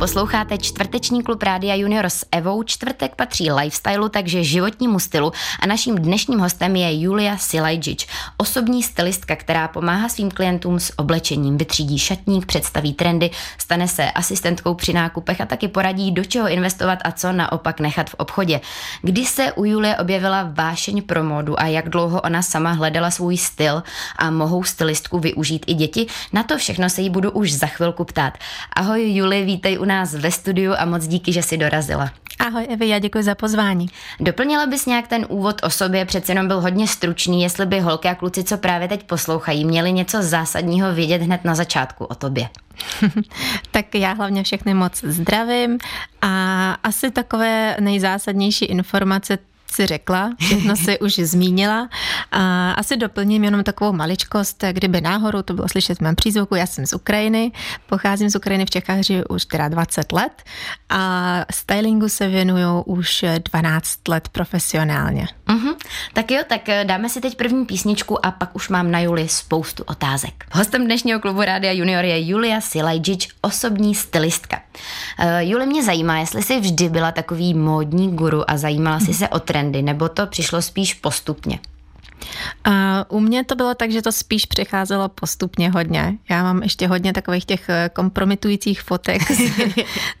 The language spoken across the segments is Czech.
Posloucháte čtvrteční klub Rádia Junior s Evou. Čtvrtek patří lifestylu, takže životnímu stylu a naším dnešním hostem je Julia Silajdzic, osobní stylistka, která pomáhá svým klientům s oblečením, vytřídí šatník, představí trendy, stane se asistentkou při nákupech a taky poradí, do čeho investovat a co naopak nechat v obchodě. Kdy se u Julie objevila vášeň pro módu a jak dlouho ona sama hledala svůj styl a mohou stylistku využít i děti, na to všechno se jí budu už za chvilku ptát. Ahoj Juli, vítej u nás ve studiu a moc díky, že jsi dorazila. Ahoj Evi, já děkuji za pozvání. Doplnila bys nějak ten úvod o sobě, přece jenom byl hodně stručný, jestli by holky a kluci, co právě teď poslouchají, měli něco zásadního vědět hned na začátku o tobě. tak já hlavně všechny moc zdravím a asi takové nejzásadnější informace si řekla, všechno si už zmínila. A asi doplním jenom takovou maličkost, kdyby náhodou to bylo slyšet v mém přízvuku. Já jsem z Ukrajiny, pocházím z Ukrajiny, v Čechách žiju už teda 20 let a stylingu se věnuju už 12 let profesionálně. Uh-huh. Tak jo, tak eh, dáme si teď první písničku a pak už mám na Juli spoustu otázek. Hostem dnešního klubu Rádia Junior je Julia Silajdzic, osobní stylistka. Uh, Juli, mě zajímá, jestli jsi vždy byla takový módní guru a zajímala jsi se o trend trendy, nebo to přišlo spíš postupně? A u mě to bylo tak, že to spíš přicházelo postupně hodně. Já mám ještě hodně takových těch eh, kompromitujících fotek z,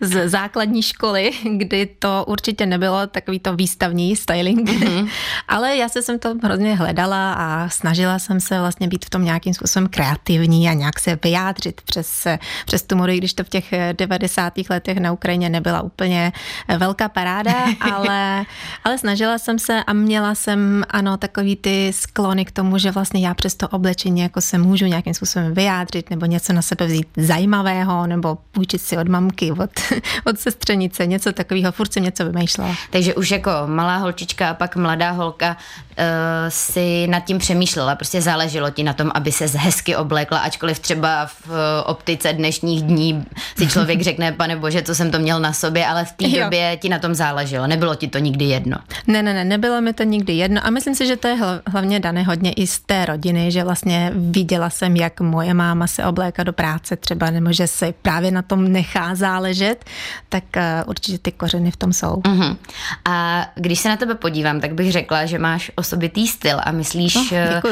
z základní školy, kdy to určitě nebylo takový to výstavní styling, mm-hmm. ale já se jsem to hrozně hledala a snažila jsem se vlastně být v tom nějakým způsobem kreativní a nějak se vyjádřit přes, přes tu modu, když to v těch 90. letech na Ukrajině nebyla úplně eh, velká paráda, ale, ale snažila jsem se a měla jsem, ano, takový ty sklony k tomu, že vlastně já přes to oblečení jako se můžu nějakým způsobem vyjádřit nebo něco na sebe vzít zajímavého nebo půjčit si od mamky, od, od sestřenice, něco takového, furt jsem něco vymýšlela. Takže už jako malá holčička a pak mladá holka uh, si nad tím přemýšlela, prostě záleželo ti na tom, aby se hezky oblékla, ačkoliv třeba v uh, optice dnešních dní si člověk řekne, pane bože, co jsem to měl na sobě, ale v té době ti na tom záleželo, nebylo ti to nikdy jedno. Ne, ne, ne, nebylo mi to nikdy jedno a myslím si, že to je hlavně dané hodně i z té rodiny, že vlastně viděla jsem, jak moje máma se obléká do práce třeba, nebo že se právě na tom nechá záležet, tak uh, určitě ty kořeny v tom jsou. Uh-huh. A když se na tebe podívám, tak bych řekla, že máš osobitý styl a myslíš, no, uh,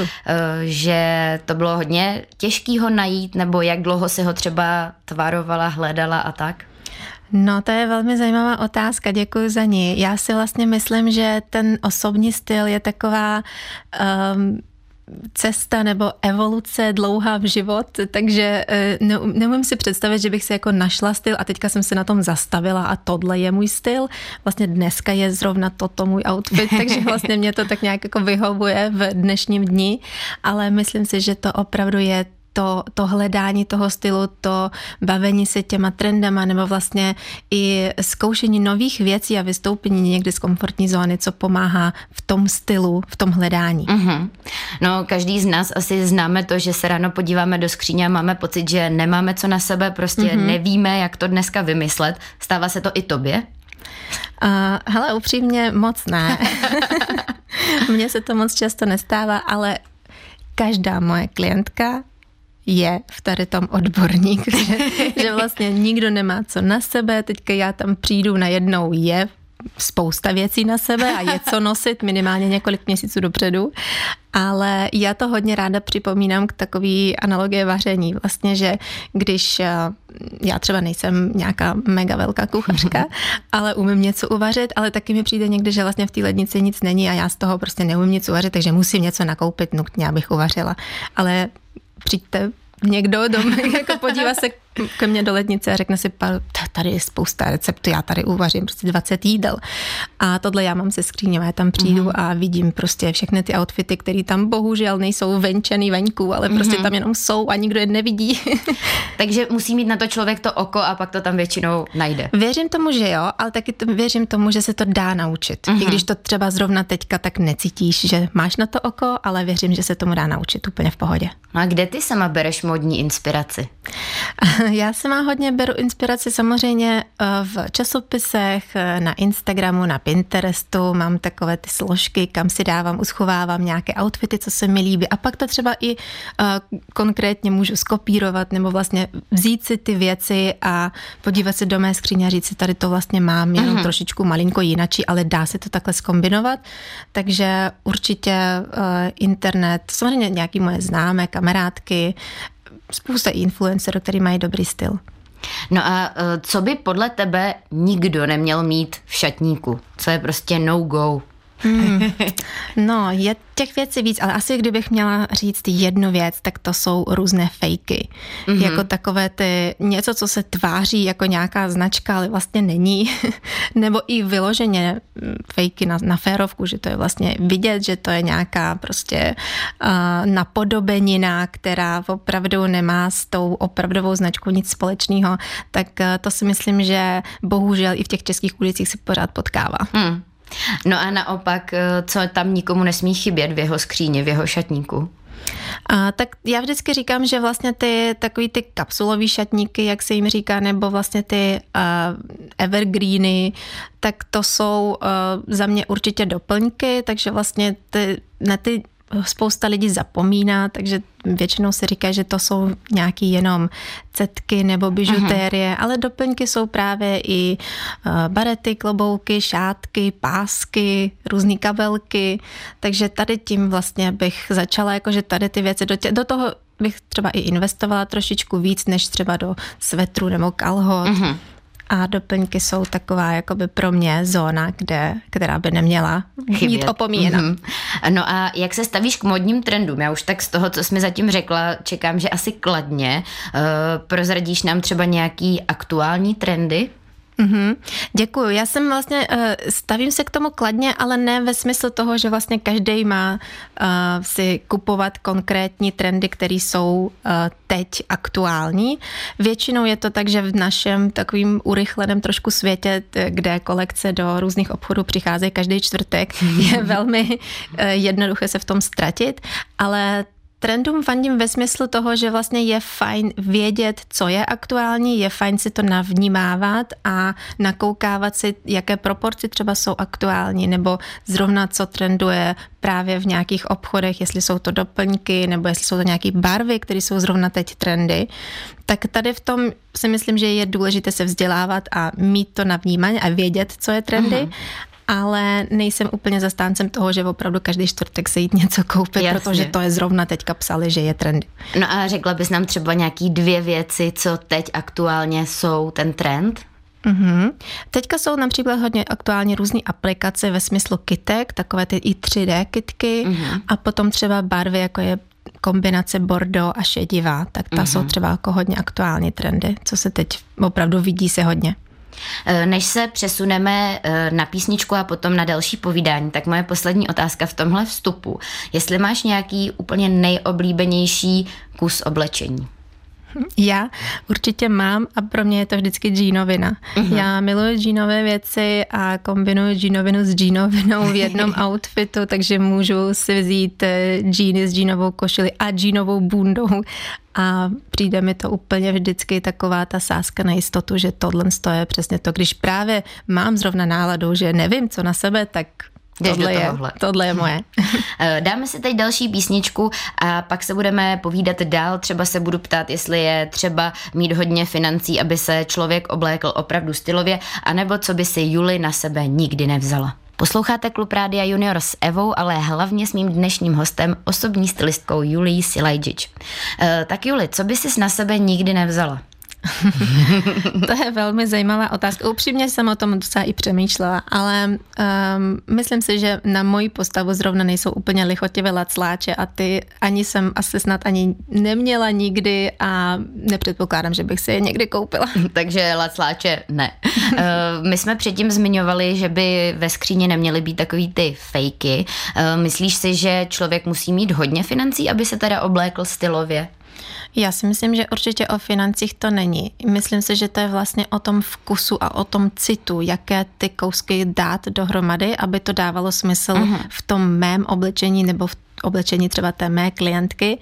že to bylo hodně těžký ho najít, nebo jak dlouho si ho třeba tvarovala, hledala a tak? No, to je velmi zajímavá otázka, děkuji za ní. Já si vlastně myslím, že ten osobní styl je taková um, cesta nebo evoluce dlouhá v život, takže ne, neumím si představit, že bych si jako našla styl a teďka jsem se na tom zastavila a tohle je můj styl. Vlastně dneska je zrovna toto můj outfit, takže vlastně mě to tak nějak jako vyhovuje v dnešním dni, ale myslím si, že to opravdu je to, to hledání toho stylu, to bavení se těma trendama nebo vlastně i zkoušení nových věcí a vystoupení někdy z komfortní zóny, co pomáhá v tom stylu, v tom hledání. Mm-hmm. No, každý z nás asi známe to, že se ráno podíváme do skříně a máme pocit, že nemáme co na sebe, prostě mm-hmm. nevíme, jak to dneska vymyslet. Stává se to i tobě? Uh, hele, upřímně moc ne. Mně se to moc často nestává, ale každá moje klientka je v tady tom odborník, že, že vlastně nikdo nemá co na sebe, teďka já tam přijdu na jednou je spousta věcí na sebe a je co nosit minimálně několik měsíců dopředu, ale já to hodně ráda připomínám k takové analogie vaření. Vlastně, že když eh, já třeba nejsem nějaká mega velká kuchařka, ale umím něco uvařit, ale taky mi přijde někdy, že vlastně v té lednici nic není a já z toho prostě neumím nic uvařit, takže musím něco nakoupit nutně, abych uvařila. Ale přijďte někdo do jako podívá se ke mně do lednice a řekne si, tady je spousta receptů, já tady uvařím prostě 20 jídel. A tohle já mám se skříně, já tam přijdu mm-hmm. a vidím prostě všechny ty outfity, které tam bohužel nejsou venčený venku, ale prostě mm-hmm. tam jenom jsou a nikdo je nevidí. Takže musí mít na to člověk to oko a pak to tam většinou najde. Věřím tomu, že jo, ale taky to, věřím tomu, že se to dá naučit. Mm-hmm. I když to třeba zrovna teďka tak necítíš, že máš na to oko, ale věřím, že se tomu dá naučit úplně v pohodě. No a kde ty sama bereš modní inspiraci? Já se má hodně beru inspiraci samozřejmě eh, v časopisech, eh, na Instagramu, na Pinterestu mám takové ty složky, kam si dávám, uschovávám nějaké outfity, co se mi líbí. A pak to třeba i konkrétně můžu skopírovat nebo vlastně vzít si ty věci a podívat se do mé skříně a říct si, tady to vlastně mám jenom mm-hmm. trošičku malinko jinačí, ale dá se to takhle skombinovat. Takže určitě internet, samozřejmě nějaký moje známé kamarádky, spousta influencerů, který mají dobrý styl. No a e, co by podle tebe nikdo neměl mít v šatníku? Co je prostě no go? Hmm. No, je těch věcí víc, ale asi kdybych měla říct jednu věc, tak to jsou různé fejky. Mm-hmm. Jako takové ty, něco, co se tváří jako nějaká značka, ale vlastně není. Nebo i vyloženě mm, fejky na, na férovku, že to je vlastně vidět, že to je nějaká prostě uh, napodobenina, která opravdu nemá s tou opravdovou značkou nic společného. Tak uh, to si myslím, že bohužel i v těch českých ulicích se pořád potkává. Mm. No a naopak, eh, co tam nikomu nesmí chybět v jeho skříni, v jeho šatníku? A, tak já vždycky říkám, že vlastně ty takový ty kapsulové šatníky, jak se jim říká, nebo vlastně ty uh, evergreeny, tak to jsou uh, za mě určitě doplňky, takže vlastně ty, na ty spousta lidí zapomíná, takže většinou se říká, že to jsou nějaký jenom cetky nebo bižutérie, uh-huh. ale doplňky jsou právě i uh, barety, klobouky, šátky, pásky, různé kabelky, takže tady tím vlastně bych začala, jakože tady ty věci do, tě, do toho bych třeba i investovala trošičku víc, než třeba do svetru nebo kalhot. Uh-huh a doplňky jsou taková jakoby pro mě zóna, kde, která by neměla Chybět. být opomíjena. Mm-hmm. No a jak se stavíš k modním trendům? Já už tak z toho, co jsi mi zatím řekla, čekám, že asi kladně. Uh, prozradíš nám třeba nějaký aktuální trendy? Mm-hmm. Děkuji. Já jsem vlastně, uh, stavím se k tomu kladně, ale ne ve smyslu toho, že vlastně každý má uh, si kupovat konkrétní trendy, které jsou uh, teď aktuální. Většinou je to tak, že v našem takovým urychleném trošku světě, kde kolekce do různých obchodů přicházejí každý čtvrtek, je velmi uh, jednoduché se v tom ztratit, ale trendům fandím ve smyslu toho, že vlastně je fajn vědět, co je aktuální, je fajn si to navnímávat a nakoukávat si, jaké proporci třeba jsou aktuální, nebo zrovna co trenduje právě v nějakých obchodech, jestli jsou to doplňky, nebo jestli jsou to nějaké barvy, které jsou zrovna teď trendy. Tak tady v tom si myslím, že je důležité se vzdělávat a mít to na vnímání a vědět, co je trendy. Uh-huh ale nejsem úplně zastáncem toho, že opravdu každý čtvrtek se jít něco koupit, Jasně. protože to je zrovna teďka psali, že je trend. No a řekla bys nám třeba nějaký dvě věci, co teď aktuálně jsou ten trend? Mm-hmm. Teďka jsou například hodně aktuálně různé aplikace ve smyslu kitek, takové ty i 3D kitky mm-hmm. a potom třeba barvy, jako je kombinace bordo a šedivá, tak ta mm-hmm. jsou třeba jako hodně aktuální trendy, co se teď opravdu vidí se hodně. Eh, než se přesuneme eh, na písničku a potom na další povídání, tak moje poslední otázka v tomhle vstupu. Jestli máš nějaký úplně nejoblíbenější kus oblečení? Já určitě mám a pro mě je to vždycky džínovina. Uh-huh. Já miluji džínové věci a kombinuji džínovinu s džínovinou v jednom outfitu, takže můžu si vzít eh, džíny s džínovou košili a džínovou bundou a přijde mi to úplně vždycky taková ta sázka na jistotu, že tohle je přesně to. Když právě mám zrovna náladu, že nevím, co na sebe, tak tohle je, tohle je moje. Eh, dáme si teď další písničku a pak se budeme povídat dál. Třeba se budu ptát, jestli je třeba mít hodně financí, aby se člověk oblékl opravdu stylově, anebo co by si Juli na sebe nikdy nevzala. Posloucháte Klub Rádia Junior s Evou, ale hlavně s mým dnešním hostem, osobní stylistkou Julii Silajčič. E, tak Juli, co by si na sebe nikdy nevzala? to je velmi zajímavá otázka. Upřímně jsem o tom docela i přemýšlela, ale um, myslím si, že na moji postavu zrovna nejsou úplně lichotivé lacláče a ty ani jsem asi snad ani neměla nikdy a nepředpokládám, že bych si je někdy koupila. Takže lacláče ne. uh, my jsme předtím zmiňovali, že by ve skříně neměly být takový ty fejky. Uh, myslíš si, že člověk musí mít hodně financí, aby se teda oblékl stylově? Já si myslím, že určitě o financích to není. Myslím si, že to je vlastně o tom vkusu a o tom citu, jaké ty kousky dát dohromady, aby to dávalo smysl uh-huh. v tom mém oblečení nebo v oblečení třeba té mé klientky,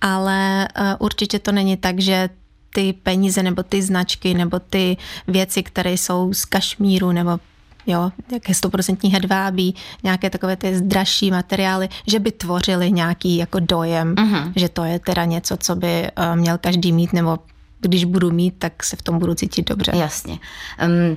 ale uh, určitě to není tak, že ty peníze nebo ty značky nebo ty věci, které jsou z kašmíru nebo jo, jaké stoprocentní hedvábí, nějaké takové ty dražší materiály, že by tvořily nějaký jako dojem, uh-huh. že to je teda něco, co by uh, měl každý mít, nebo když budu mít, tak se v tom budu cítit dobře. Jasně. Um,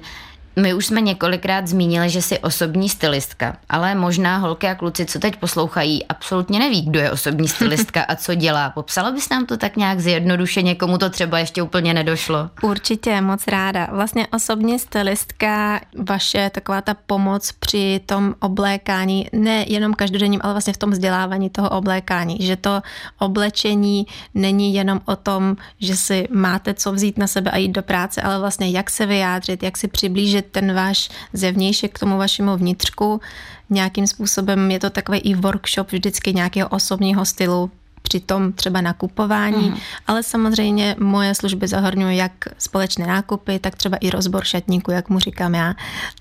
my už jsme několikrát zmínili, že jsi osobní stylistka, ale možná holky a kluci, co teď poslouchají, absolutně neví, kdo je osobní stylistka a co dělá. Popsala bys nám to tak nějak zjednodušeně, komu to třeba ještě úplně nedošlo? Určitě, moc ráda. Vlastně osobní stylistka, vaše taková ta pomoc při tom oblékání, ne jenom každodenním, ale vlastně v tom vzdělávání toho oblékání, že to oblečení není jenom o tom, že si máte co vzít na sebe a jít do práce, ale vlastně jak se vyjádřit, jak si přiblížit ten váš zevnějšek k tomu vašemu vnitřku. Nějakým způsobem je to takový i workshop vždycky nějakého osobního stylu, při tom třeba nakupování, mm. ale samozřejmě moje služby zahrnují jak společné nákupy, tak třeba i rozbor šatníku, jak mu říkám já,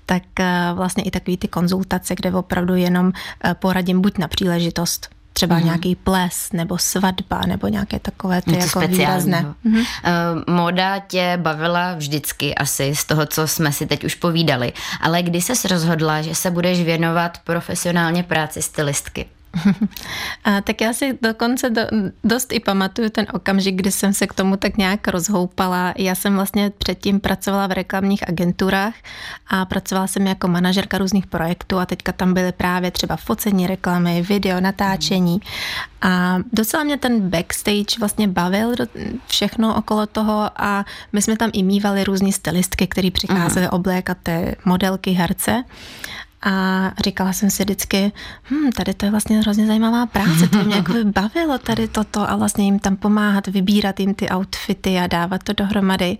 tak eh, vlastně i takový ty konzultace, kde opravdu jenom eh, poradím buď na příležitost, třeba mm-hmm. nějaký ples nebo svatba nebo nějaké takové ty Něco jako výrazné. Mm-hmm. Uh, moda tě bavila vždycky asi z toho, co jsme si teď už povídali, ale kdy ses rozhodla, že se budeš věnovat profesionálně práci stylistky? A, tak já si dokonce do, dost i pamatuju ten okamžik, kdy jsem se k tomu tak nějak rozhoupala. Já jsem vlastně předtím pracovala v reklamních agenturách a pracovala jsem jako manažerka různých projektů a teďka tam byly právě třeba focení reklamy, video, natáčení a docela mě ten backstage vlastně bavil všechno okolo toho a my jsme tam i mývali různý stylistky, které přicházely uh-huh. oblékat ty modelky, herce. A říkala jsem si vždycky, hm, tady to je vlastně hrozně zajímavá práce, to mě jako bavilo tady toto a vlastně jim tam pomáhat, vybírat jim ty outfity a dávat to dohromady.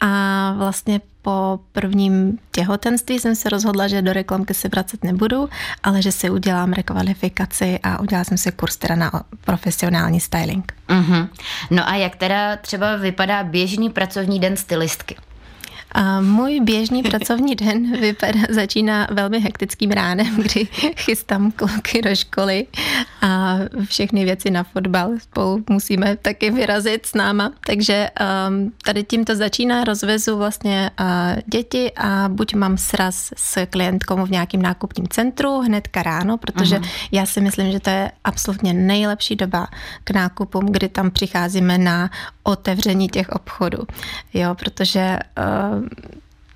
A vlastně po prvním těhotenství jsem se rozhodla, že do reklamky se vracet nebudu, ale že si udělám rekvalifikaci a udělala jsem si kurz teda na profesionální styling. Uh-huh. No a jak teda třeba vypadá běžný pracovní den stylistky? A můj běžný pracovní den vypadá, začíná velmi hektickým ránem, kdy chystám kluky do školy a všechny věci na fotbal spolu musíme taky vyrazit s náma. Takže um, tady tímto začíná, rozvezu vlastně uh, děti a buď mám sraz s klientkou v nějakém nákupním centru hnedka ráno, protože uh-huh. já si myslím, že to je absolutně nejlepší doba k nákupům, kdy tam přicházíme na otevření těch obchodů. Jo, protože uh,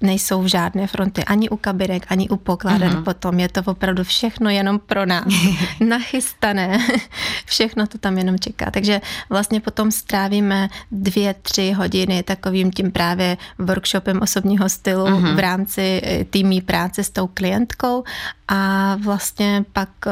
nejsou žádné fronty ani u kabinek, ani u pokladen uh-huh. potom. Je to opravdu všechno jenom pro nás. Nachystané. všechno to tam jenom čeká. Takže vlastně potom strávíme dvě, tři hodiny takovým tím právě workshopem osobního stylu uh-huh. v rámci eh, týmí práce s tou klientkou a vlastně pak eh,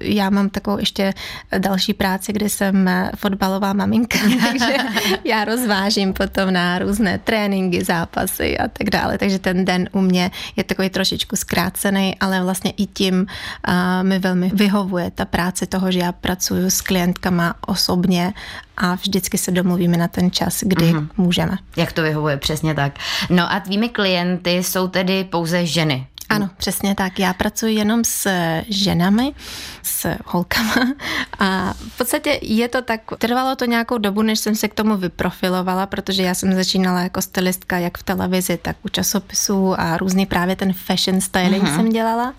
já mám takovou ještě další práci, kdy jsem eh, fotbalová maminka, takže já rozvážím potom na různé tréninky, zápasy a tak dále. Takže ten den u mě je takový trošičku zkrácený, ale vlastně i tím uh, mi velmi vyhovuje ta práce toho, že já pracuji s klientkama osobně a vždycky se domluvíme na ten čas, kdy mm-hmm. můžeme. Jak to vyhovuje, přesně tak. No a tvými klienty jsou tedy pouze ženy, ano, přesně tak. Já pracuji jenom s ženami, s holkama a v podstatě je to tak, trvalo to nějakou dobu, než jsem se k tomu vyprofilovala, protože já jsem začínala jako stylistka jak v televizi, tak u časopisů a různý právě ten fashion styling uh-huh. jsem dělala.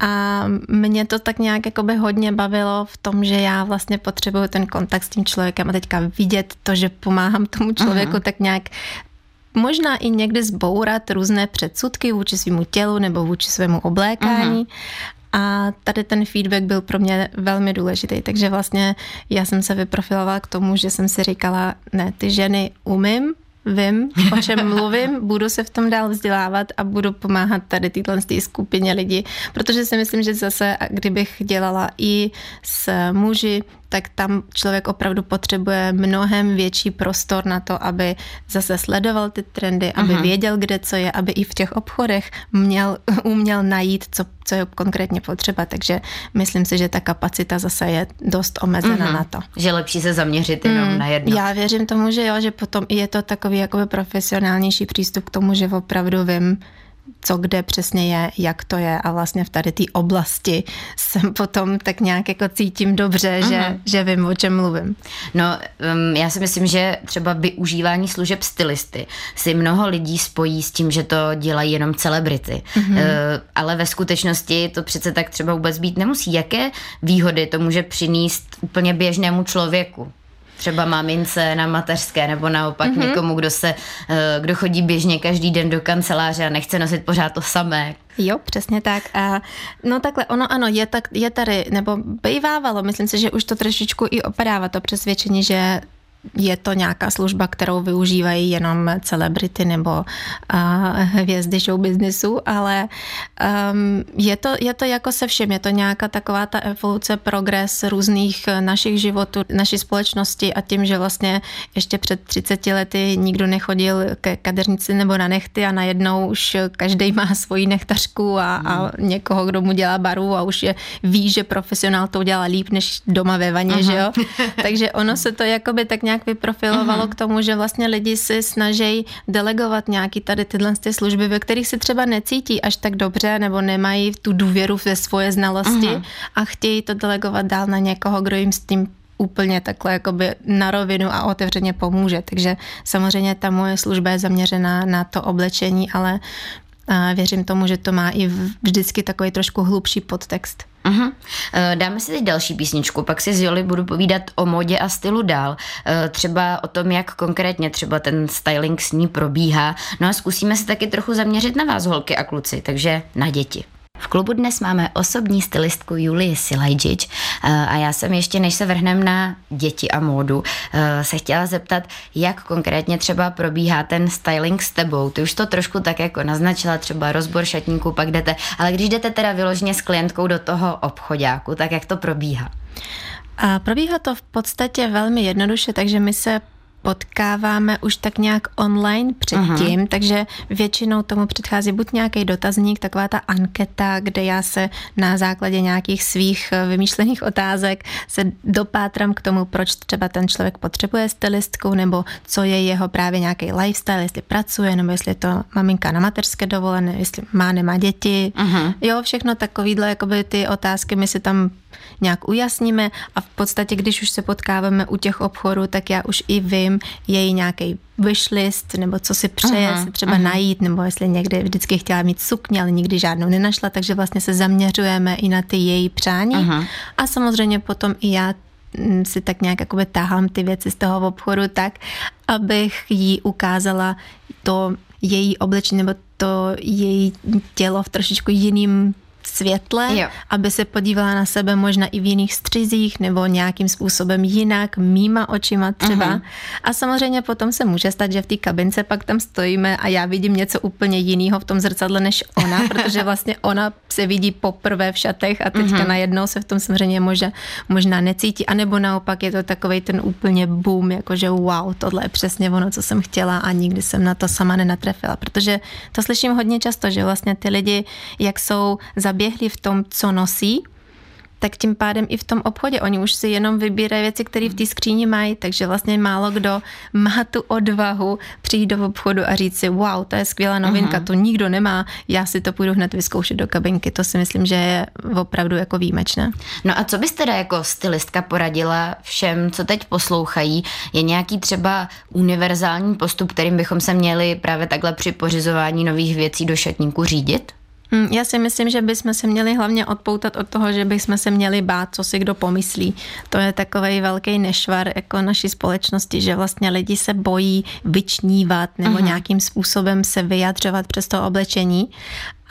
A mě to tak nějak jakoby hodně bavilo v tom, že já vlastně potřebuju ten kontakt s tím člověkem a teďka vidět to, že pomáhám tomu člověku, uh-huh. tak nějak možná i někdy zbourat různé předsudky vůči svému tělu nebo vůči svému oblékání. Uh-huh. A tady ten feedback byl pro mě velmi důležitý, takže vlastně já jsem se vyprofilovala k tomu, že jsem si říkala, ne, ty ženy umím, vím, o čem mluvím, budu se v tom dál vzdělávat a budu pomáhat tady této skupině lidí, protože si myslím, že zase, kdybych dělala i s muži, tak tam člověk opravdu potřebuje mnohem větší prostor na to, aby zase sledoval ty trendy, aby uh-huh. věděl, kde co je, aby i v těch obchodech měl, uměl najít, co, co je konkrétně potřeba. Takže myslím si, že ta kapacita zase je dost omezená uh-huh. na to. Že lepší se zaměřit jenom mm, na jedno. Já věřím tomu, že jo, že potom je to takový jakoby profesionálnější přístup k tomu, že opravdu vím, co kde přesně je, jak to je a vlastně v tady té oblasti jsem potom tak nějak jako cítím dobře, uh-huh. že, mhm. že vím, o čem mluvím. No, um, já si myslím, že třeba využívání služeb stylisty si mnoho lidí spojí s tím, že to dělají jenom celebrity. Uh-huh. Uh, ale ve skutečnosti to přece tak třeba vůbec být nemusí. Jaké výhody to může přinést úplně běžnému člověku? Třeba mamince na mateřské nebo naopak mm-hmm. někomu, kdo se, eh, kdo chodí běžně každý den do kanceláře a nechce nosit pořád to samé. Jo, přesně tak. A no takhle, ono ano, je, tak, je tady, nebo bývávalo, myslím si, že už to trošičku i opadává to přesvědčení, že je to nějaká služba, kterou využívají jenom celebrity nebo uh, hvězdy show businessu, ale um, je, to, je to jako se všem, je to nějaká taková ta evoluce, progres různých našich životů, naší společnosti a tím, že vlastně ještě před 30 lety nikdo nechodil ke kadeřnici nebo na nechty a najednou už každý má svoji nechtařku a, a hmm. někoho, kdo mu dělá baru a už je ví, že profesionál to udělá líp než doma ve vaně, uh-huh. že jo? Takže ono se to jakoby tak nějak nějak vyprofilovalo uh-huh. k tomu, že vlastně lidi si snaží delegovat nějaký tady tyhle ty služby, ve kterých se třeba necítí až tak dobře nebo nemají tu důvěru ve svoje znalosti uh-huh. a chtějí to delegovat dál na někoho, kdo jim s tím úplně takhle jakoby na rovinu a otevřeně pomůže. Takže samozřejmě ta moje služba je zaměřená na to oblečení, ale věřím tomu, že to má i vždycky takový trošku hlubší podtext. Uh-huh. Dáme si teď další písničku, pak si s Joli budu povídat o modě a stylu dál. Eh, třeba o tom, jak konkrétně třeba ten styling s ní probíhá. No a zkusíme se taky trochu zaměřit na vás, holky a kluci, takže na děti. V klubu dnes máme osobní stylistku Julii Silajčič eh, a já jsem ještě, než se vrhnem na děti a módu, eh, se chtěla zeptat, jak konkrétně třeba probíhá ten styling s tebou. Ty už to trošku tak jako naznačila, třeba rozbor šatníků, pak jdete, ale když jdete teda vyloženě s klientkou do toho obchodáku, tak jak to probíhá? A probíhá to v podstatě velmi jednoduše, takže my se potkáváme už tak nějak online předtím, uh-huh. takže většinou tomu předchází buď nějaký dotazník, taková ta anketa, kde já se na základě nějakých svých eh, vymýšlených otázek se dopátram k tomu, proč třeba ten člověk potřebuje stylistku, nebo co je jeho právě nějaký lifestyle, jestli pracuje, nebo jestli je to maminka na mateřské dovolené, jestli má, nemá děti. Uh-huh. Jo, všechno takovýhle, jakoby ty otázky my si tam nějak ujasníme a v podstatě, když už se potkáváme u těch obchodů, tak já už i vím její nějaký wishlist, nebo co si přeje uh-huh, si třeba uh-huh. najít, nebo jestli někdy vždycky chtěla mít sukně, ale nikdy žádnou nenašla, takže vlastně se zaměřujeme i na ty její přání uh-huh. a samozřejmě potom i já mm, si tak nějak jakoby tahám ty věci z toho obchodu tak, abych jí ukázala to její oblečení nebo to její tělo v trošičku jiným světle, jo. aby se podívala na sebe možná i v jiných střizích nebo nějakým způsobem jinak, mýma očima třeba. Uh-huh. A samozřejmě potom se může stát, že v té kabince pak tam stojíme a já vidím něco úplně jiného v tom zrcadle než ona, protože vlastně ona se vidí poprvé v šatech a teďka uh-huh. najednou se v tom samozřejmě možná, možná necítí, anebo naopak je to takový ten úplně boom, jakože wow, tohle je přesně ono, co jsem chtěla a nikdy jsem na to sama nenatrefila, protože to slyším hodně často, že vlastně ty lidi, jak jsou zabí zaběhli v tom, co nosí, tak tím pádem i v tom obchodě oni už si jenom vybírají věci, které v té skříni mají, takže vlastně málo kdo má tu odvahu přijít do obchodu a říct si, wow, to je skvělá novinka, uh-huh. to nikdo nemá, já si to půjdu hned vyzkoušet do kabinky, to si myslím, že je opravdu jako výjimečné. No a co byste teda jako stylistka poradila všem, co teď poslouchají? Je nějaký třeba univerzální postup, kterým bychom se měli právě takhle při pořizování nových věcí do šatníku řídit? Hm, já si myslím, že bychom se měli hlavně odpoutat od toho, že bychom se měli bát, co si kdo pomyslí. To je takový velký nešvar jako naší společnosti, že vlastně lidi se bojí vyčnívat nebo uh-huh. nějakým způsobem se vyjadřovat přes to oblečení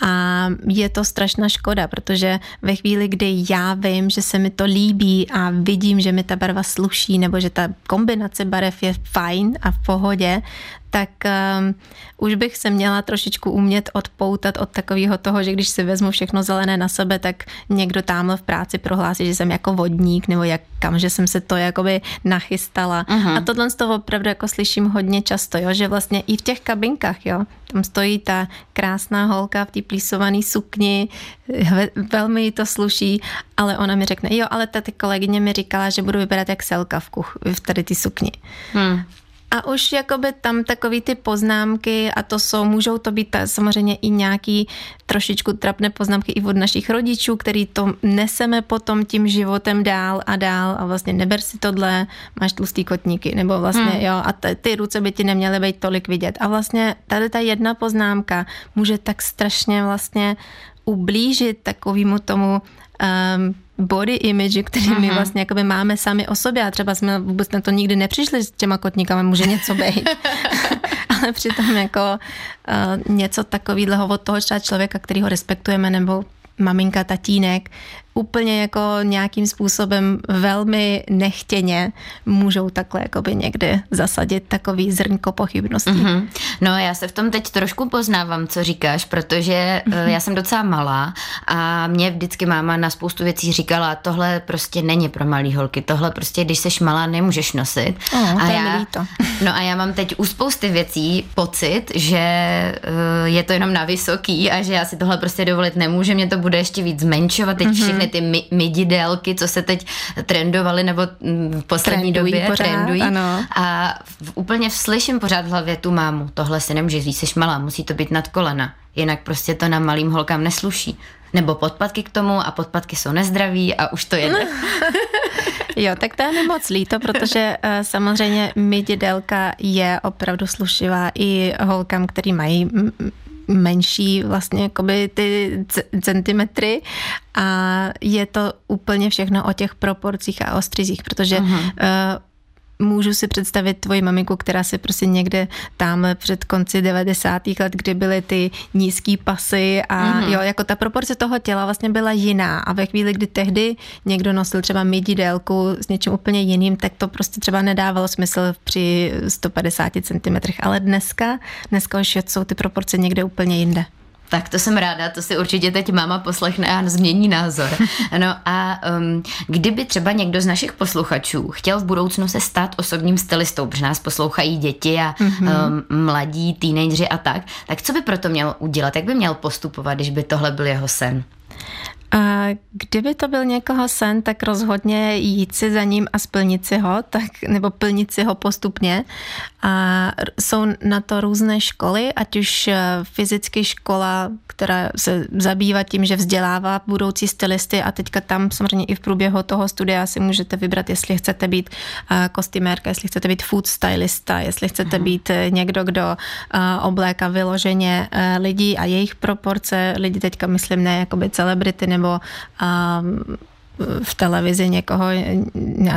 a je to strašná škoda, protože ve chvíli, kdy já vím, že se mi to líbí a vidím, že mi ta barva sluší, nebo že ta kombinace barev je fajn a v pohodě, tak um, už bych se měla trošičku umět odpoutat od takového toho, že když si vezmu všechno zelené na sebe, tak někdo tamhle v práci prohlásí, že jsem jako vodník, nebo jak kam, že jsem se to jakoby nachystala. Uh-huh. A tohle z toho opravdu jako slyším hodně často, jo, že vlastně i v těch kabinkách, jo, tam stojí ta krásná holka v té plísované sukni, velmi jí to sluší, ale ona mi řekne, jo, ale ta kolegyně mi říkala, že budu vypadat jak selka v, kuch, v tady ty sukni. Hmm. A už jakoby tam takový ty poznámky a to jsou, můžou to být samozřejmě i nějaký trošičku trapné poznámky i od našich rodičů, který to neseme potom tím životem dál a dál a vlastně neber si tohle, máš tlustý kotníky, nebo vlastně hmm. jo, a t- ty ruce by ti neměly být tolik vidět. A vlastně tady ta jedna poznámka může tak strašně vlastně ublížit takovému tomu um, body image, který my mhm. vlastně jakoby máme sami o sobě a třeba jsme vůbec na to nikdy nepřišli s těma kotníkama, může něco být. Ale přitom jako uh, něco takového od toho třeba člověka, který ho respektujeme nebo maminka, tatínek, úplně jako nějakým způsobem velmi nechtěně můžou takhle jakoby někdy zasadit takový zrnko pochybností. Mm-hmm. No já se v tom teď trošku poznávám, co říkáš, protože mm-hmm. já jsem docela malá a mě vždycky máma na spoustu věcí říkala, tohle prostě není pro malý holky, tohle prostě, když seš malá, nemůžeš nosit. Oh, a já, to. No a já mám teď u spousty věcí pocit, že uh, je to jenom na vysoký a že já si tohle prostě dovolit nemůžu, mě to bude ještě víc zmenšovat, teď mm-hmm všechny ty mididelky, co se teď trendovaly nebo v poslední trendují době pořád, trendují. Ano. A v, úplně slyším pořád v hlavě tu mámu, tohle si nemůže říct, jsi malá, musí to být nad kolena, jinak prostě to na malým holkám nesluší. Nebo podpatky k tomu a podpatky jsou nezdraví a už to jede. Jo, tak to je mi moc líto, protože uh, samozřejmě mididelka je opravdu slušivá i holkám, který mají menší vlastně jakoby ty centimetry a je to úplně všechno o těch proporcích a ostrizích, protože uh-huh. Můžu si představit tvoji maminku, která si prostě někde tam před konci 90. let, kdy byly ty nízký pasy a mm-hmm. jo, jako ta proporce toho těla vlastně byla jiná a ve chvíli, kdy tehdy někdo nosil třeba mididélku s něčím úplně jiným, tak to prostě třeba nedávalo smysl při 150 cm, ale dneska, dneska už jsou ty proporce někde úplně jinde. Tak to jsem ráda, to si určitě teď máma poslechne a změní názor. No a um, kdyby třeba někdo z našich posluchačů chtěl v budoucnu se stát osobním stylistou, protože nás poslouchají děti a mm-hmm. um, mladí, teenageři a tak, tak co by proto měl udělat? Jak by měl postupovat, když by tohle byl jeho sen? A kdyby to byl někoho sen, tak rozhodně jít si za ním a splnit si ho, tak, nebo plnit si ho postupně. A jsou na to různé školy, ať už eh, fyzicky škola, která se zabývá tím, že vzdělává budoucí stylisty a teďka tam samozřejmě i v průběhu toho studia si můžete vybrat, jestli chcete být eh, kostymérka, jestli chcete být food stylista, jestli chcete uh-huh. být eh, někdo, kdo obléká vyloženě lidí a jejich proporce, lidi teďka myslím ne jakoby celebrity nebo v televizi někoho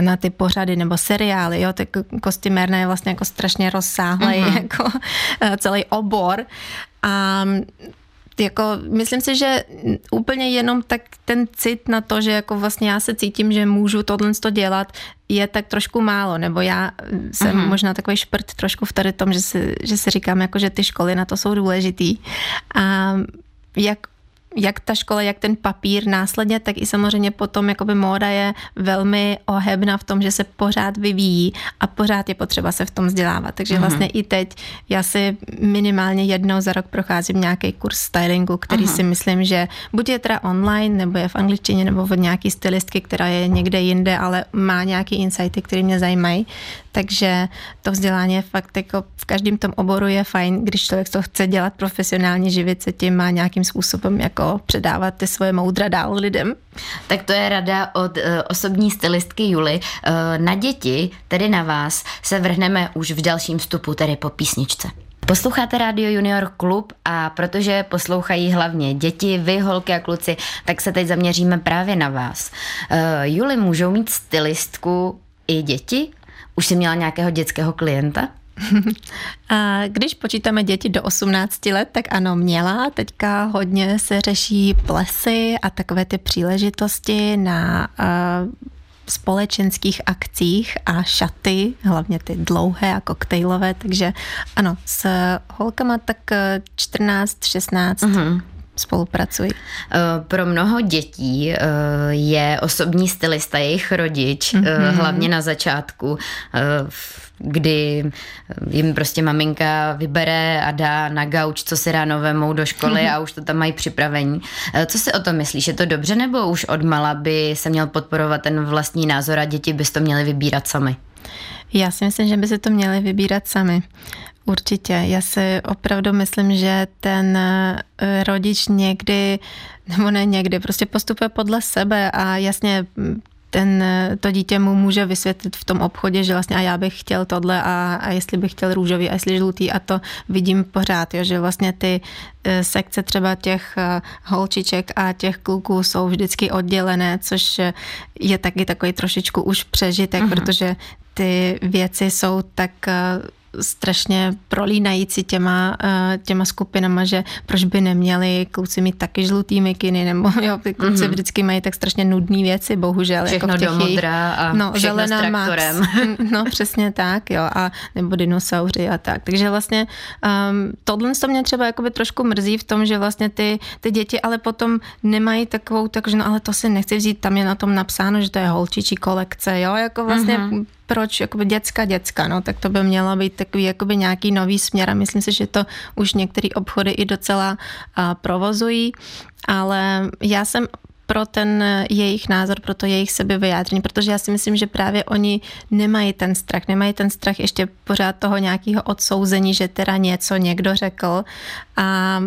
na ty pořady nebo seriály, jo, tak kostymérna je vlastně jako strašně rozsáhlý uh-huh. jako eh, celý obor a jako myslím si, že úplně jenom tak ten cit na to, že jako vlastně já se cítím, že můžu tohle to dělat, je tak trošku málo, nebo já jsem uh-huh. možná takový šprt trošku v tady tom, že si, že si říkám, jako, že ty školy na to jsou důležitý. A jak jak ta škola, jak ten papír následně, tak i samozřejmě potom jakoby móda je velmi ohebna v tom, že se pořád vyvíjí a pořád je potřeba se v tom vzdělávat. Takže mm-hmm. vlastně i teď já si minimálně jednou za rok procházím nějaký kurz stylingu, který uh-huh. si myslím, že buď je teda online, nebo je v angličtině, nebo od nějaký stylistky, která je někde jinde, ale má nějaký insighty, které mě zajímají. Takže to vzdělání je fakt jako v každém tom oboru je fajn, když člověk to chce dělat profesionálně, živit se tím, má nějakým způsobem jako předávat ty svoje moudra dál lidem. Tak to je rada od uh, osobní stylistky July. Uh, na děti, tedy na vás, se vrhneme už v dalším vstupu, tedy po písničce. Posloucháte Radio Junior Klub a protože poslouchají hlavně děti, vy, holky a kluci, tak se teď zaměříme právě na vás. Uh, Juli, můžou mít stylistku i děti? Už jsi měla nějakého dětského klienta? A když počítáme děti do 18 let, tak ano, měla. Teďka hodně se řeší plesy a takové ty příležitosti na uh, společenských akcích a šaty, hlavně ty dlouhé a koktejlové, takže ano, s holkama tak 14, 16, uh-huh spolupracují? Eh, pro mnoho dětí eh, je osobní stylista jejich rodič, mm-hmm. hlavně na začátku, kdy jim prostě maminka vybere a dá na gauč, co si ráno vemou do školy mm-hmm. a už to tam mají připravení. Co si o tom myslíš? Je to dobře nebo už od mala by se měl podporovat ten vlastní názor a děti bys to měly vybírat sami? Já si myslím, že by si to měli vybírat sami. Určitě. Já si opravdu myslím, že ten eh, rodič někdy, nebo ne někdy, prostě postupuje podle sebe a jasně ten, to dítě mu může vysvětlit v tom obchodě, že vlastně a já bych chtěl tohle a, a jestli bych chtěl růžový a jestli žlutý a to vidím pořád, jo, že vlastně ty e, sekce třeba těch holčiček a těch kluků jsou vždycky oddělené, což je taky takový trošičku už přežitek, uh-huh. protože ty věci jsou tak strašně prolínající těma, eh, těma skupinama, že proč by neměli kluci mít taky žlutý mikiny, nebo jo, ty kluci mm-hmm. vždycky mají tak strašně nudné věci, bohužel. Všechno jako v těch do modra a no, zelená s traktorem. Max, no přesně tak, jo, a nebo dinosauři a tak. Takže vlastně um, tohle to mě třeba jakoby trošku mrzí v tom, že vlastně ty, ty děti ale potom nemají takovou, takže no ale to si nechci vzít, tam je na tom napsáno, že to je holčičí kolekce, jo, jako vlastně mm-hmm proč jakoby děcka, děcka, no, tak to by mělo být takový jakoby nějaký nový směr a myslím si, že to už některé obchody i docela uh, provozují, ale já jsem pro ten jejich názor, pro to jejich sebevyjádření, protože já si myslím, že právě oni nemají ten strach, nemají ten strach ještě pořád toho nějakého odsouzení, že teda něco někdo řekl a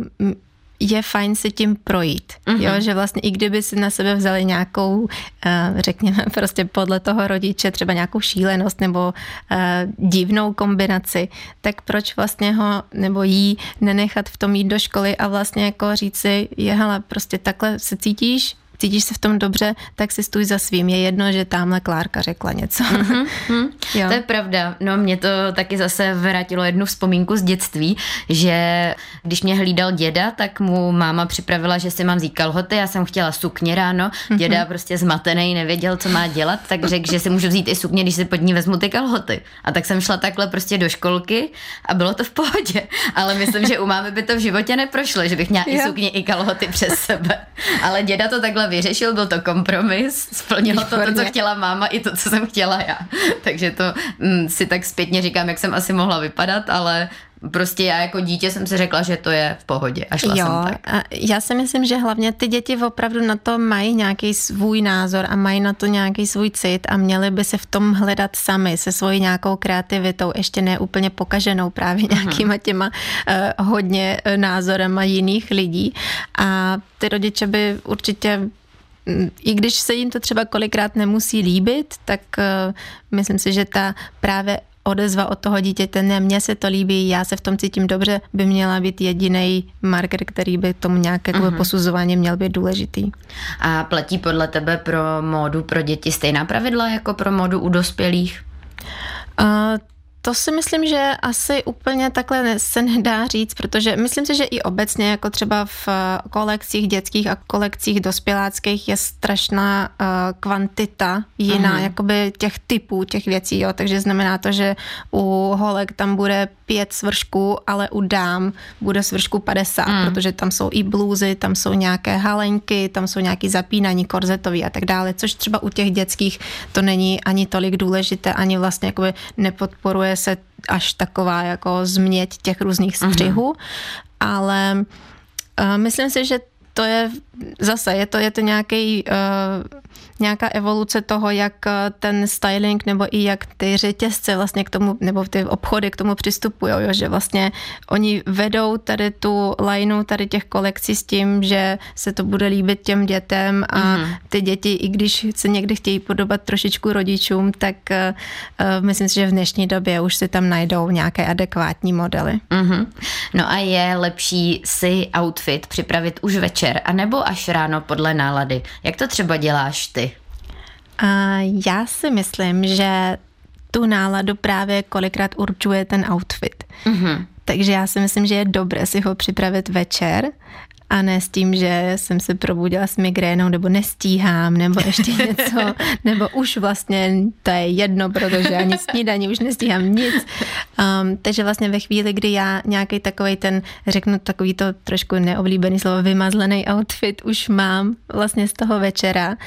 je fajn si tím projít. Mm-hmm. Jo, že vlastně i kdyby si na sebe vzali nějakou, eh, řekněme, prostě podle toho rodiče, třeba nějakou šílenost nebo eh, divnou kombinaci, tak proč vlastně ho nebo jí nenechat v tom jít do školy a vlastně jako říct si, je hele, prostě takhle se cítíš, cítíš se v tom dobře, tak si stůj za svým. Je jedno, že tamhle Klárka řekla něco. Mm-hmm, jo. To je pravda. No mě to taky zase vrátilo jednu vzpomínku z dětství, že když mě hlídal děda, tak mu máma připravila, že si mám vzít kalhoty, já jsem chtěla sukně ráno, mhm. děda mm-hmm. prostě zmatený, nevěděl, co má dělat, tak řekl, že si můžu vzít i sukně, když si pod ní vezmu ty kalhoty. A tak jsem šla takhle prostě do školky a bylo to v pohodě. Ale myslím, že u mámy by to v životě neprošlo, že bych měla jo. i sukně, i kalhoty přes sebe. Ale děda to takhle vyřešil, byl to kompromis, splnilo to, to, co chtěla máma, i to, co jsem chtěla já. Takže to mm, si tak zpětně říkám, jak jsem asi mohla vypadat, ale prostě já jako dítě jsem si řekla, že to je v pohodě a šla jo, jsem tak. A já si myslím, že hlavně ty děti opravdu na to mají nějaký svůj názor a mají na to nějaký svůj cit a měli by se v tom hledat sami se svojí nějakou kreativitou, ještě ne úplně pokaženou právě mhm. nějakýma těma uh, hodně uh, názorem a jiných lidí a ty rodiče by určitě i když se jim to třeba kolikrát nemusí líbit, tak uh, myslím si, že ta právě odezva od toho dítěte, ne, mně se to líbí, já se v tom cítím dobře, by měla být jediný marker, který by tomu nějaké uh-huh. posuzování měl být důležitý. A platí podle tebe pro módu pro děti stejná pravidla jako pro módu u dospělých? Uh, to si myslím, že asi úplně takhle se nedá říct, protože myslím si, že i obecně, jako třeba v eh, kolekcích dětských a kolekcích dospěláckých je strašná uh, kvantita jiná, uh-huh. jakoby těch typů těch věcí, jo, takže znamená to, že u holek tam bude pět svršků, ale u dám bude svršku 50, uh-huh. protože tam jsou i blůzy, tam jsou nějaké halenky, tam jsou nějaký zapínání korzetový a tak dále, což třeba u těch dětských to není ani tolik důležité, ani vlastně jakoby nepodporuje se až taková jako změť těch různých mhm. střihů, uh-huh. ale uh, myslím si, že to je zase, je to, je to nějaký uh, nějaká evoluce toho, jak eh, ten styling nebo i jak ty řetězce vlastně k tomu, nebo ty obchody k tomu přistupují, jo, že vlastně oni vedou tady tu lineu tady těch kolekcí s tím, že se to bude líbit těm dětem a mm. ty děti, i když se někdy chtějí podobat trošičku rodičům, tak uh, myslím si, že v dnešní době už si tam najdou nějaké adekvátní modely. Mm-hmm. No a je lepší si outfit připravit už večer, anebo až ráno podle nálady? Jak to třeba děláš ty? A já si myslím, že tu náladu právě kolikrát určuje ten outfit. Mm-hmm. Takže já si myslím, že je dobré si ho připravit večer a ne s tím, že jsem se probudila s migrénou, nebo nestíhám, nebo ještě něco, nebo už vlastně to je jedno, protože ani snídaní už nestíhám nic. Um, takže vlastně ve chvíli, kdy já nějaký takový ten, řeknu takový to trošku neoblíbený slovo, vymazlený outfit už mám vlastně z toho večera,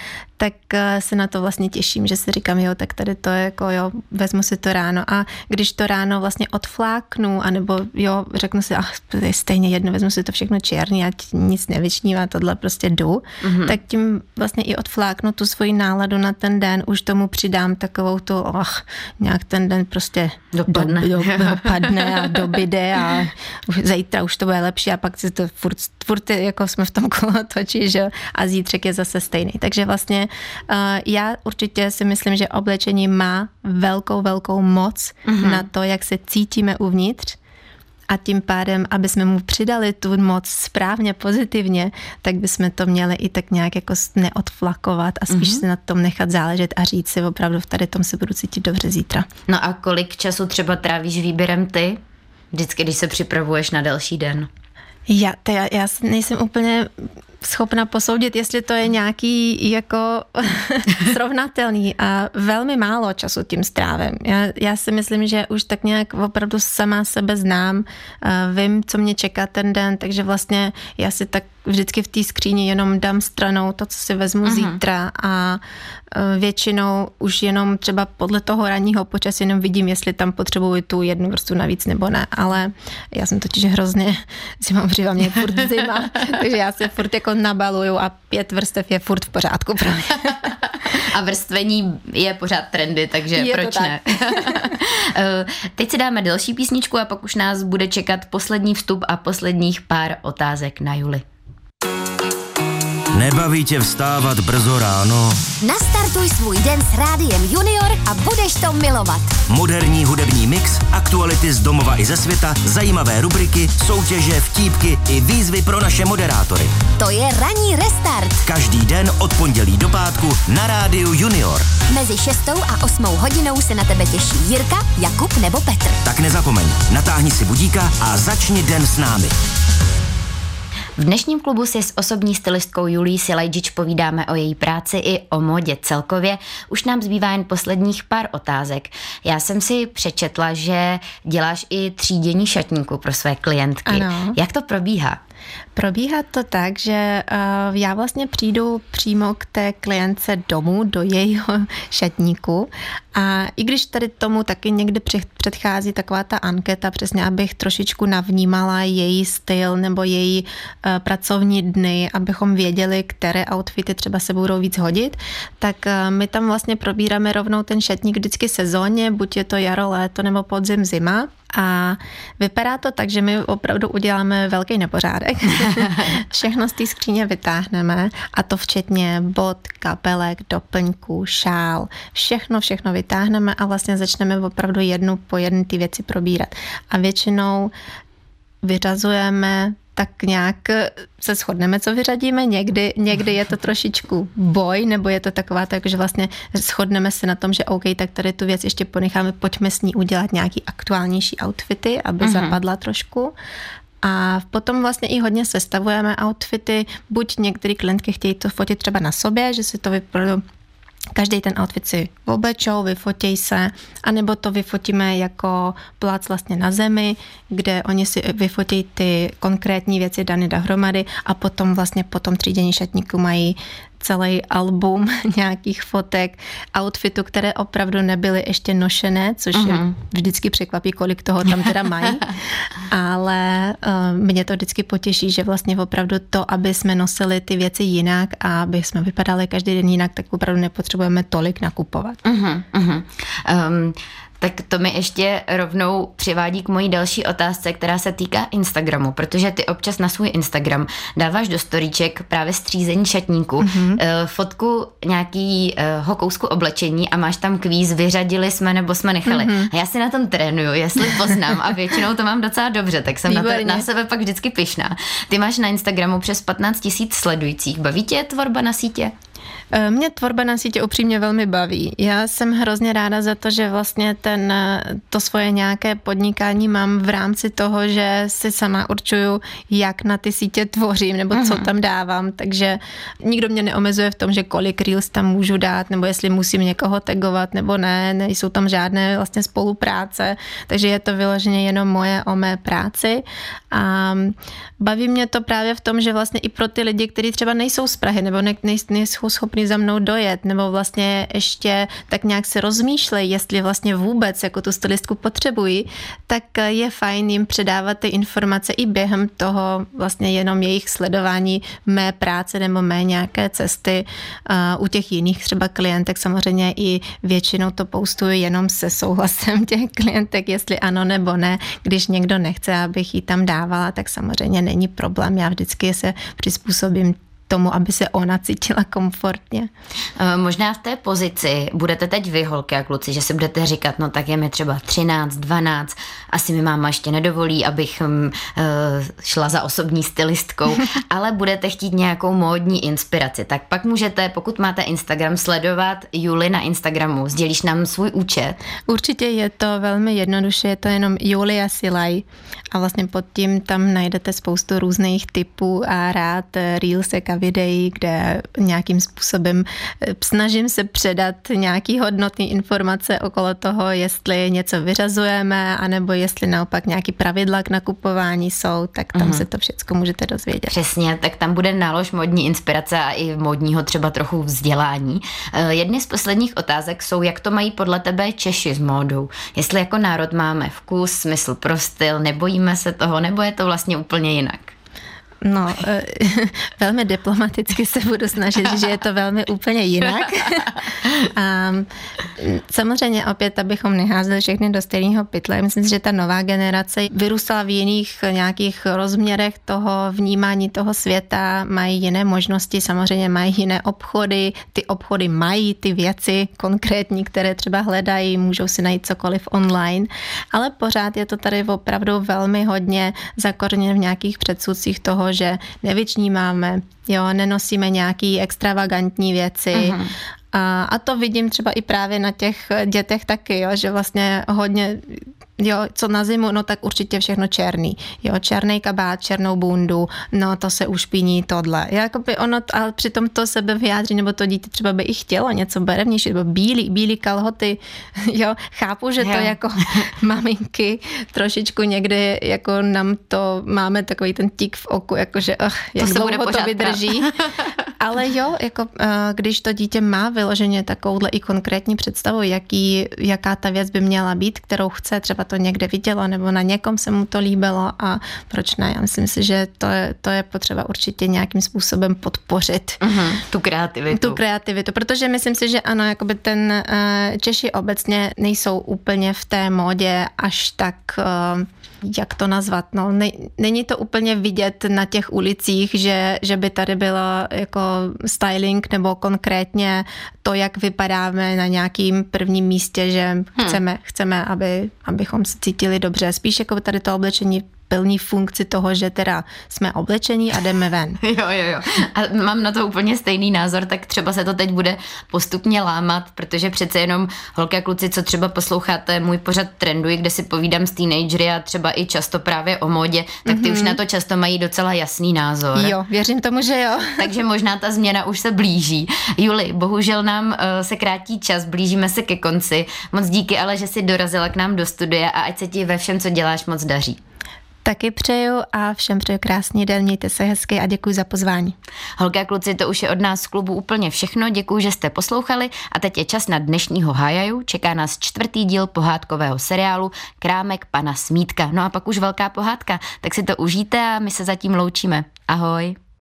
tak eh, se na to vlastně těším, že si říkám, jo, tak tady to je jako, jo, vezmu si to ráno a když to ráno vlastně odfláknu, anebo jo, řeknu si, ach, to je stejně jedno, vezmu si to všechno černý, ať nic nevyčnívá, tohle prostě jdu, mm-hmm. tak tím vlastně i odfláknu tu svoji náladu na ten den, už tomu přidám takovou tu, ach, nějak ten den prostě dopadne, do, do, dopadne a dobyde a už, zítra už to bude lepší a pak si to furt, furt jako jsme v tom kolotoči, že a zítřek je zase stejný. Takže vlastně uh, já určitě si myslím, že oblečení má velkou, velkou moc mm-hmm. na to, jak se cítíme uvnitř a tím pádem, aby jsme mu přidali tu moc správně, pozitivně, tak bychom to měli i tak nějak jako neodflakovat a spíš mm-hmm. se na tom nechat záležet a říct si opravdu v tady tom se budu cítit dobře zítra. No a kolik času třeba trávíš výběrem ty? Vždycky, když se připravuješ na další den. Já, to já, já nejsem úplně schopna posoudit, jestli to je nějaký jako srovnatelný a velmi málo času tím strávím. Já, já si myslím, že už tak nějak opravdu sama sebe znám, vím, co mě čeká ten den, takže vlastně já si tak vždycky v té skříni jenom dám stranou to, co si vezmu uh-huh. zítra a e, většinou už jenom třeba podle toho ranního počasí jenom vidím, jestli tam potřebuji tu jednu vrstvu navíc nebo ne, ale já jsem totiž hrozně zima přijela mě furt zima, takže já se furt jako nabaluju a pět vrstev je furt v pořádku pro mě. A vrstvení je pořád trendy, takže je proč ne? E, teď si dáme další písničku a pak už nás bude čekat poslední vstup a posledních pár otázek na Juli. Nebaví tě vstávat brzo ráno? Nastartuj svůj den s Rádiem Junior a budeš to milovat. Moderní hudební mix, aktuality z domova i ze světa, zajímavé rubriky, soutěže, vtípky i výzvy pro naše moderátory. To je Ranní restart. Každý den od pondělí do pátku na Rádiu Junior. Mezi 6 a 8 hodinou se na tebe těší Jirka, Jakub nebo Petr. Tak nezapomeň, natáhni si budíka a začni den s námi. V dnešním klubu si s osobní stylistkou Julí Silajdič povídáme o její práci i o modě celkově. Už nám zbývá jen posledních pár otázek. Já jsem si přečetla, že děláš i třídění šatníku pro své klientky. Ano. Jak to probíhá? Probíhá to tak, že uh, já vlastně přijdu přímo k té klientce domů, do jejího šatníku a i když tady tomu taky někdy předchází taková ta anketa, přesně abych trošičku navnímala její styl nebo její uh, pracovní dny, abychom věděli, které outfity třeba se budou víc hodit, tak uh, my tam vlastně probíráme rovnou ten šatník vždycky sezóně, buď je to jaro, léto nebo podzim, zima. A vypadá to tak, že my opravdu uděláme velký nepořádek. Všechno z té skříně vytáhneme a to včetně bod, kapelek, doplňků, šál. Všechno, všechno vytáhneme a vlastně začneme opravdu jednu po jednu ty věci probírat. A většinou vyřazujeme tak nějak se shodneme, co vyřadíme. Někdy, někdy je to trošičku boj, nebo je to taková tak, že vlastně shodneme se na tom, že OK, tak tady tu věc ještě ponecháme, pojďme s ní udělat nějaký aktuálnější outfity, aby uh-huh. zapadla trošku. A potom vlastně i hodně sestavujeme outfity, buď některé klientky chtějí to fotit třeba na sobě, že si to vypadá Každý ten outfit si oblečou, vyfotí se, anebo to vyfotíme jako plác vlastně na zemi, kde oni si vyfotí ty konkrétní věci dané dohromady a potom vlastně po tom třídění šatníku mají celý album nějakých fotek, outfitu, které opravdu nebyly ještě nošené, což uh-huh. je mhm. vždycky překvapí, kolik toho tam teda mají. Ale uh, mě to vždycky potěší, že vlastně opravdu to, aby jsme nosili ty věci jinak a aby jsme vypadali každý den jinak, tak opravdu nepotřebujeme tolik nakupovat. Uh-huh, uh-huh. Um, tak to mi ještě rovnou přivádí k mojí další otázce, která se týká Instagramu, protože ty občas na svůj Instagram dáváš do storíček právě střízení šatníku, mm-hmm. fotku nějakýho kousku oblečení a máš tam kvíz, vyřadili jsme nebo jsme nechali. Mm-hmm. A já si na tom trénuju, jestli poznám a většinou to mám docela dobře, tak jsem na, to, na sebe pak vždycky pyšná. Ty máš na Instagramu přes 15 tisíc sledujících. Baví tě tvorba na sítě? Eh, mě tvorba na sítě upřímně velmi baví. Já jsem hrozně ráda za to, že vlastně ten, eh, to svoje nějaké podnikání mám v rámci toho, že si sama určuju, jak na ty sítě tvořím nebo co uh-huh. tam dávám, takže nikdo mě neomezuje v tom, že kolik reels tam můžu dát nebo jestli musím někoho tagovat nebo ne, nejsou tam žádné vlastně spolupráce, takže je to vyloženě jenom moje o mé práci a baví mě to právě v tom, že vlastně i pro ty lidi, kteří třeba nejsou z Prahy nebo ne, nejsou schopni za mnou dojet, nebo vlastně ještě tak nějak se rozmýšlej, jestli vlastně vůbec jako tu stylistku potřebují, tak je fajn jim předávat ty informace i během toho vlastně jenom jejich sledování mé práce nebo mé nějaké cesty. U těch jiných třeba klientek samozřejmě i většinou to postuju jenom se souhlasem těch klientek, jestli ano nebo ne. Když někdo nechce, abych ji tam dávala, tak samozřejmě není problém. Já vždycky se přizpůsobím tomu, aby se ona cítila komfortně. Eh, možná v té pozici budete teď vy, holky a kluci, že si budete říkat, no tak je mi třeba 13, 12, asi mi máma ještě nedovolí, abych um, šla za osobní stylistkou, ale budete chtít nějakou módní inspiraci. Tak pak můžete, pokud máte Instagram, sledovat Juli na Instagramu. Sdělíš nám svůj účet? Určitě je to velmi jednoduše, je to jenom Julia Silaj a vlastně pod tím tam najdete spoustu různých typů a rád reelsek a videí, kde nějakým způsobem eh, snažím se předat nějaký hodnotný informace okolo toho, jestli něco vyřazujeme, anebo jestli naopak nějaký pravidla k nakupování jsou, tak tam mm. se to všechno můžete dozvědět. Přesně, tak tam bude nálož modní inspirace a i modního třeba trochu vzdělání. Eh, jedny z posledních otázek jsou, jak to mají podle tebe Češi s módou. Jestli jako národ máme vkus, smysl pro styl, nebojíme se toho, nebo je to vlastně úplně jinak? No, eh, velmi diplomaticky se budu snažit, že je to velmi úplně jinak. A samozřejmě opět, abychom neházeli všechny do stejného pytle, myslím si, že ta nová generace vyrůstala v jiných nějakých rozměrech toho vnímání toho světa, mají jiné možnosti, samozřejmě mají jiné obchody, ty obchody mají ty věci konkrétní, které třeba hledají, můžou si najít cokoliv online, ale pořád je to tady opravdu velmi hodně zakořeněno v nějakých předsudcích toho, že nevyčnímáme, jo, nenosíme nějaký extravagantní věci. Uh-huh. A, a to vidím třeba i právě na těch dětech taky, jo, že vlastně hodně jo, co na zimu, no tak určitě všechno černý. Jo, černý kabát, černou bundu, no to se ušpiní tohle. Jakoby ono, ale přitom to sebe vyjádří, nebo to dítě třeba by i chtělo něco barevnější, nebo bílý, bílý kalhoty, jo, chápu, že to jo. jako maminky trošičku někdy jako nám to, máme takový ten tik v oku, jakože ach, jak to dlouho to vydrží. hoje. Ale jo, jako eh, když to dítě má vyloženě takovouhle i konkrétní představu, jaký, jaká ta věc by měla být, kterou chce, třeba to někde vidělo, nebo na někom se mu to líbilo a proč ne? Já myslím si, že to je, to je potřeba určitě nějakým způsobem podpořit. Uh-huh, tu kreativitu. Tu kreativitu, protože myslím si, že ano, jakoby ten uh, Češi obecně nejsou úplně v té módě až tak uh, jak to nazvat, no, ne, není to úplně vidět na těch ulicích, že, že by tady bylo jako styling nebo konkrétně to, jak vypadáme na nějakým prvním místě, že hmm. chceme, chceme aby, abychom se cítili dobře. Spíš jako tady to oblečení plní funkci toho, že teda jsme oblečení a jdeme ven. Jo, jo, jo. A mám na to úplně stejný názor, tak třeba se to teď bude postupně lámat, protože přece jenom holky a kluci, co třeba posloucháte můj pořad Trenduji, kde si povídám s teenagery a třeba i často právě o modě, tak ty mm-hmm. už mhm. na to často mají docela jasný názor. Jo, věřím tomu, že jo. Takže možná ta změna už se blíží. Juli, bohužel nám uh, se krátí čas, blížíme se ke konci. Moc díky ale, že jsi dorazila k nám do studia a ať se ti ve všem, co děláš, moc daří. Taky přeju a všem přeju krásný den, mějte se hezky a děkuji za pozvání. Holka kluci, to už je od nás z klubu úplně všechno, děkuji, že jste poslouchali a teď je čas na dnešního hájaju, čeká nás čtvrtý díl pohádkového seriálu Krámek pana Smítka. No a pak už velká pohádka, tak si to užijte a my se zatím loučíme. Ahoj.